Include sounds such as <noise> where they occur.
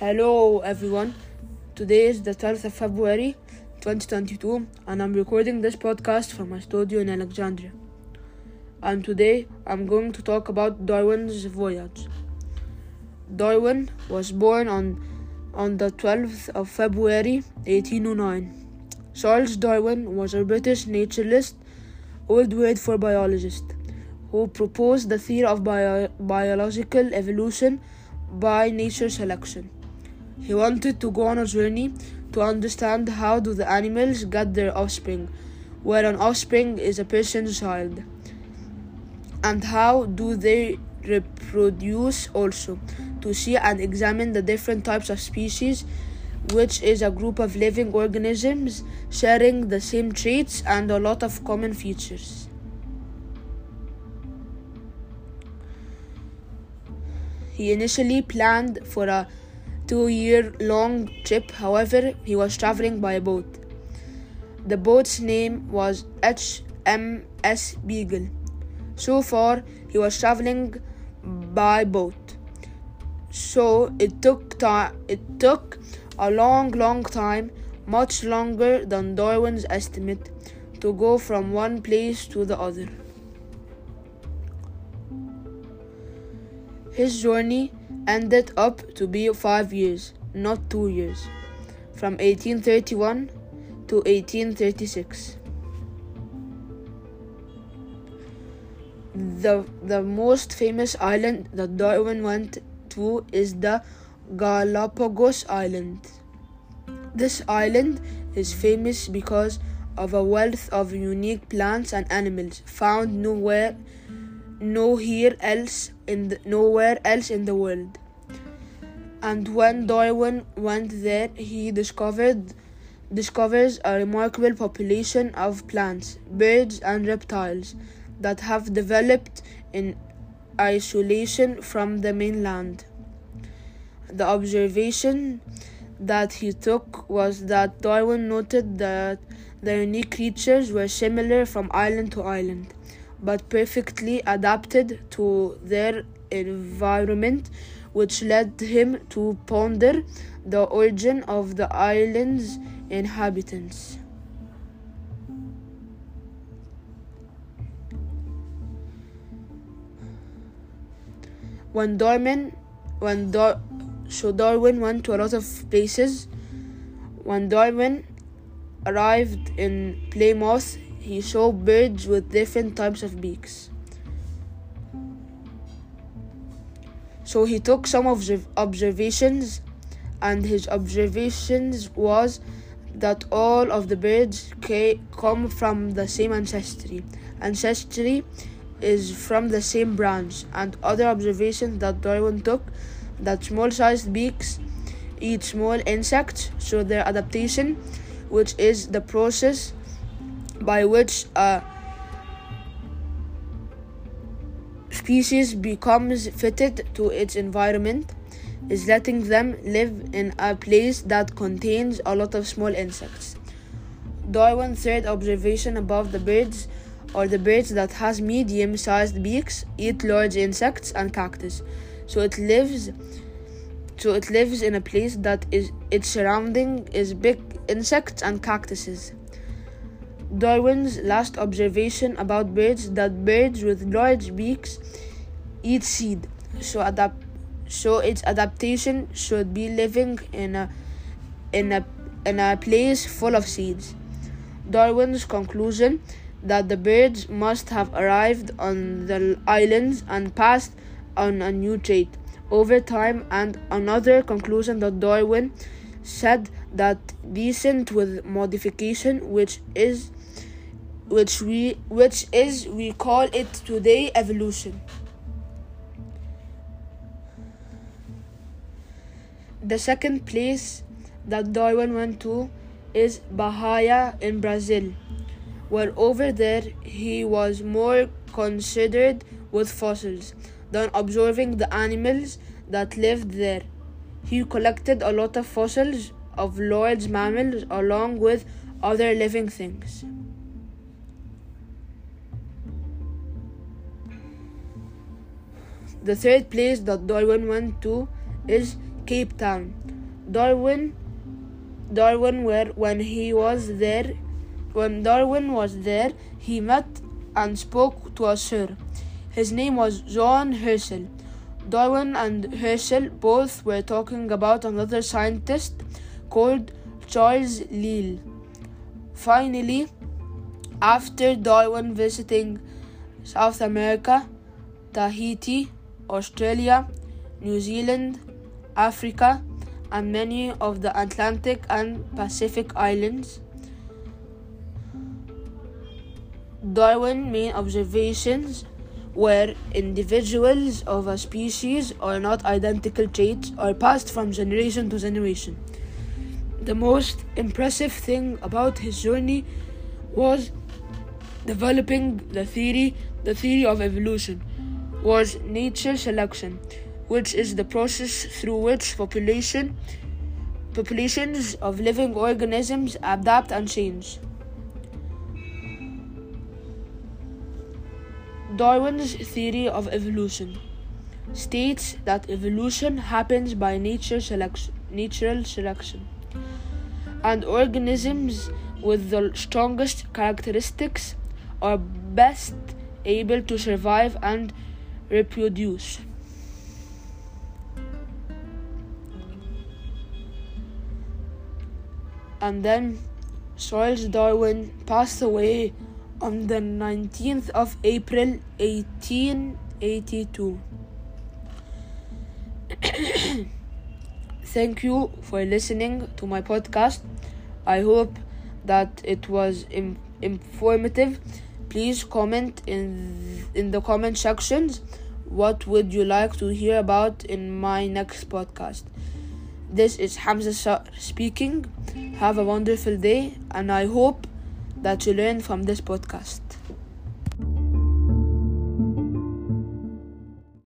Hello everyone. Today is the 12th of February 2022 and I'm recording this podcast from my studio in Alexandria. And today I'm going to talk about Darwin's voyage. Darwin was born on on the 12th of February 1809. Charles Darwin was a British naturalist, old word for biologist, who proposed the theory of bio- biological evolution by nature selection. He wanted to go on a journey to understand how do the animals get their offspring, where an offspring is a person's child, and how do they reproduce also, to see and examine the different types of species, which is a group of living organisms sharing the same traits and a lot of common features. He initially planned for a two year long trip, however, he was traveling by boat. The boat's name was HMS Beagle. So far, he was traveling by boat. So it took time it took a long long time, much longer than Darwin's estimate, to go from one place to the other. His journey ended up to be five years, not two years, from 1831 to 1836. The, the most famous island that Darwin went to is the Galapagos Island. This island is famous because of a wealth of unique plants and animals found nowhere nowhere else in the, nowhere else in the world. And when Darwin went there, he discovered discovers a remarkable population of plants, birds, and reptiles that have developed in isolation from the mainland. The observation that he took was that Darwin noted that the unique creatures were similar from island to island but perfectly adapted to their environment, which led him to ponder the origin of the island's inhabitants. When Darwin, when Dar- so Darwin went to a lot of places. When Darwin arrived in Plymouth, he saw birds with different types of beaks. So he took some of the observations, and his observations was that all of the birds ca- come from the same ancestry. Ancestry is from the same branch, and other observations that Darwin took that small-sized beaks eat small insects, so their adaptation, which is the process by which a species becomes fitted to its environment is letting them live in a place that contains a lot of small insects. Darwin's third observation above the birds or the birds that has medium sized beaks eat large insects and cactus. So it lives so it lives in a place that is its surrounding is big insects and cactuses. Darwin's last observation about birds that birds with large beaks eat seed. So adapt so its adaptation should be living in a in a in a place full of seeds. Darwin's conclusion that the birds must have arrived on the islands and passed on a new trait over time and another conclusion that Darwin said that descent with modification which is which we which is we call it today evolution the second place that Darwin went to is Bahia in Brazil where over there he was more considered with fossils than observing the animals that lived there. He collected a lot of fossils of large mammals along with other living things. The third place that Darwin went to is Cape Town. Darwin Darwin where when he was there when Darwin was there he met and spoke to a sir. His name was John Herschel. Darwin and Herschel both were talking about another scientist called Charles Lyell. Finally, after Darwin visiting South America, Tahiti, Australia, New Zealand, Africa, and many of the Atlantic and Pacific islands, Darwin main observations where individuals of a species or not identical traits are passed from generation to generation. The most impressive thing about his journey was developing the theory the theory of evolution was nature selection which is the process through which population populations of living organisms adapt and change. Darwin's theory of evolution states that evolution happens by nature selection, natural selection, and organisms with the strongest characteristics are best able to survive and reproduce. And then Charles Darwin passed away on the 19th of April 1882. <coughs> Thank you for listening to my podcast. I hope that it was informative. Please comment in in the comment sections what would you like to hear about in my next podcast. This is Hamza speaking. Have a wonderful day and I hope that you learn from this podcast.